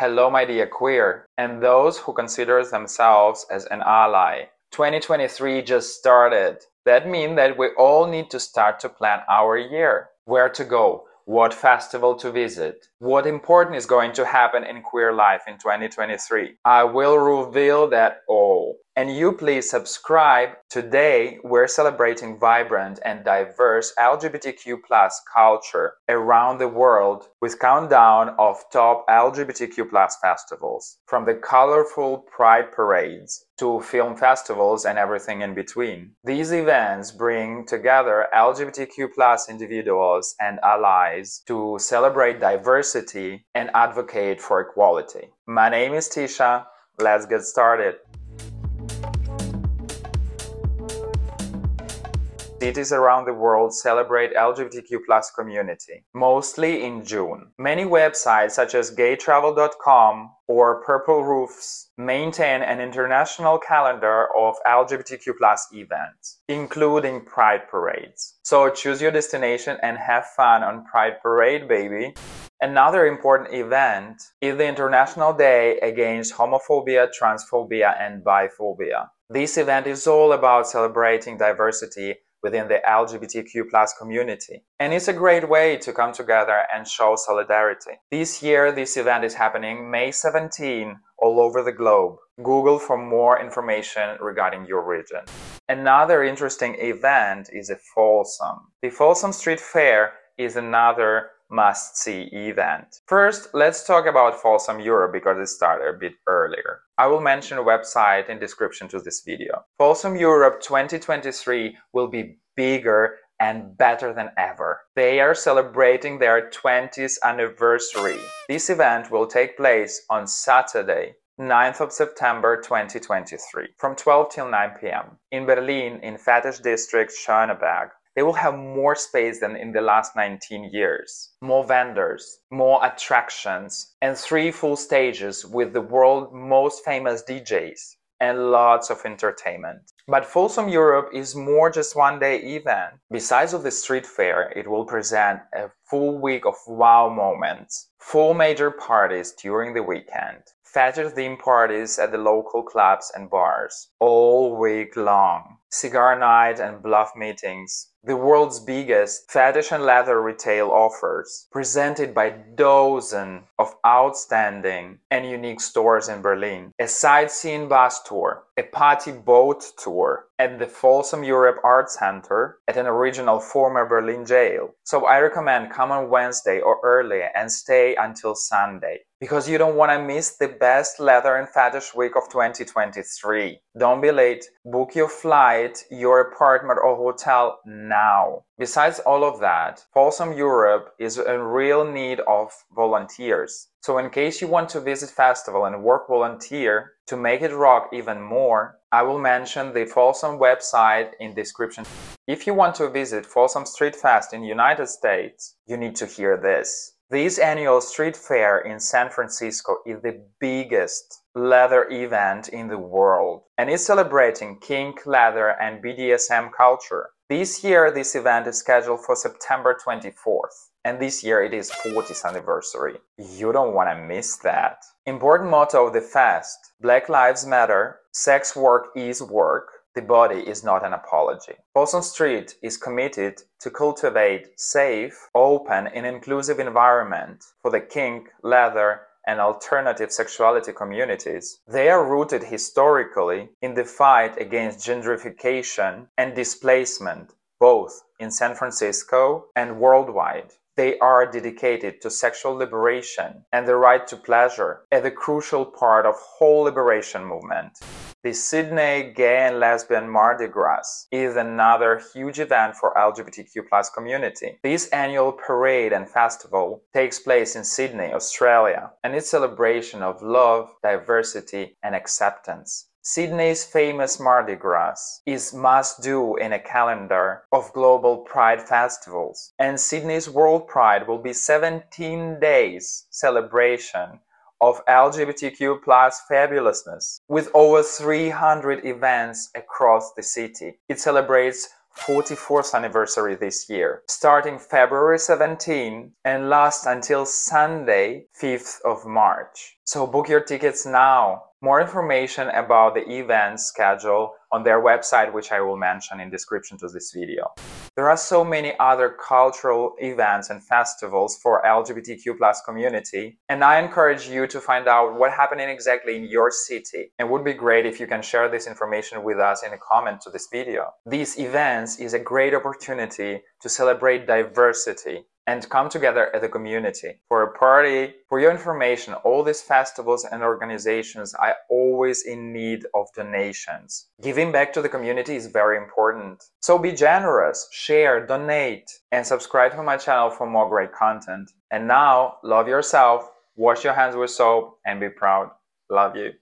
Hello, my dear queer, and those who consider themselves as an ally. 2023 just started. That means that we all need to start to plan our year. Where to go? What festival to visit? What important is going to happen in queer life in 2023? I will reveal that all. And you please subscribe. Today, we're celebrating vibrant and diverse LGBTQ plus culture around the world with countdown of top LGBTQ plus festivals, from the colorful pride parades to film festivals and everything in between. These events bring together LGBTQ plus individuals and allies to celebrate diversity and advocate for equality. My name is Tisha. Let's get started. Cities around the world celebrate LGBTQ plus community, mostly in June. Many websites such as gaytravel.com or Purple Roofs maintain an international calendar of LGBTQ plus events, including pride parades. So choose your destination and have fun on Pride Parade, baby. Another important event is the International Day Against Homophobia, Transphobia, and Biphobia. This event is all about celebrating diversity within the LGBTQ plus community. And it's a great way to come together and show solidarity. This year, this event is happening May 17 all over the globe. Google for more information regarding your region. Another interesting event is a Folsom. The Folsom Street Fair is another must see event. First, let's talk about Folsom Europe because it started a bit earlier. I will mention a website in description to this video. Folsom Europe 2023 will be bigger and better than ever. They are celebrating their 20th anniversary. This event will take place on Saturday, 9th of September 2023 from 12 till 9 p.m. in Berlin in Fetish District Schöneberg they will have more space than in the last 19 years. More vendors, more attractions, and three full stages with the world's most famous DJs and lots of entertainment. But Folsom Europe is more just one day event. Besides of the street fair, it will present a full week of wow moments, four major parties during the weekend, fetish theme parties at the local clubs and bars all week long, cigar night and BLUF meetings, the world's biggest fetish and leather retail offers, presented by dozens of outstanding and unique stores in Berlin, a sightseeing bus tour, a party boat tour at the Folsom Europe Art Center at an original former Berlin jail. So I recommend come on Wednesday or early and stay until Sunday because you don't want to miss the best leather and fetish week of 2023. Don't be late. Book your flight, your apartment or hotel now. Besides all of that, Folsom Europe is in real need of volunteers. So in case you want to visit festival and work volunteer to make it rock even more, I will mention the Folsom website in description. If you want to visit Folsom Street Fest in United States, you need to hear this. This annual street fair in San Francisco is the biggest leather event in the world and is celebrating kink, leather, and BDSM culture. This year, this event is scheduled for September 24th, and this year it is 40th anniversary. You don't want to miss that. Important motto of the fest Black Lives Matter, sex work is work, the body is not an apology. Folsom Street is committed to cultivate safe, open, and inclusive environment for the kink, leather, and alternative sexuality communities. They are rooted historically in the fight against gentrification and displacement, both in San Francisco and worldwide. They are dedicated to sexual liberation and the right to pleasure as a crucial part of whole liberation movement. The Sydney Gay and Lesbian Mardi Gras is another huge event for LGBTQ plus community. This annual parade and festival takes place in Sydney, Australia, and it's celebration of love, diversity, and acceptance. Sydney's famous Mardi Gras is must do in a calendar of global pride festivals, and Sydney's World Pride will be 17 days celebration of LGBTQ plus fabulousness with over 300 events across the city. It celebrates 44th anniversary this year, starting February 17 and last until Sunday, 5th of March. So book your tickets now. More information about the event schedule on their website, which I will mention in description to this video. There are so many other cultural events and festivals for LGBTQ plus community, and I encourage you to find out what happening exactly in your city. It would be great if you can share this information with us in a comment to this video. These events is a great opportunity to celebrate diversity and come together as a community for a party. For your information, all these festivals and organizations are always in need of donations. Giving back to the community is very important. So be generous, share, donate, and subscribe to my channel for more great content. And now, love yourself, wash your hands with soap, and be proud. Love you.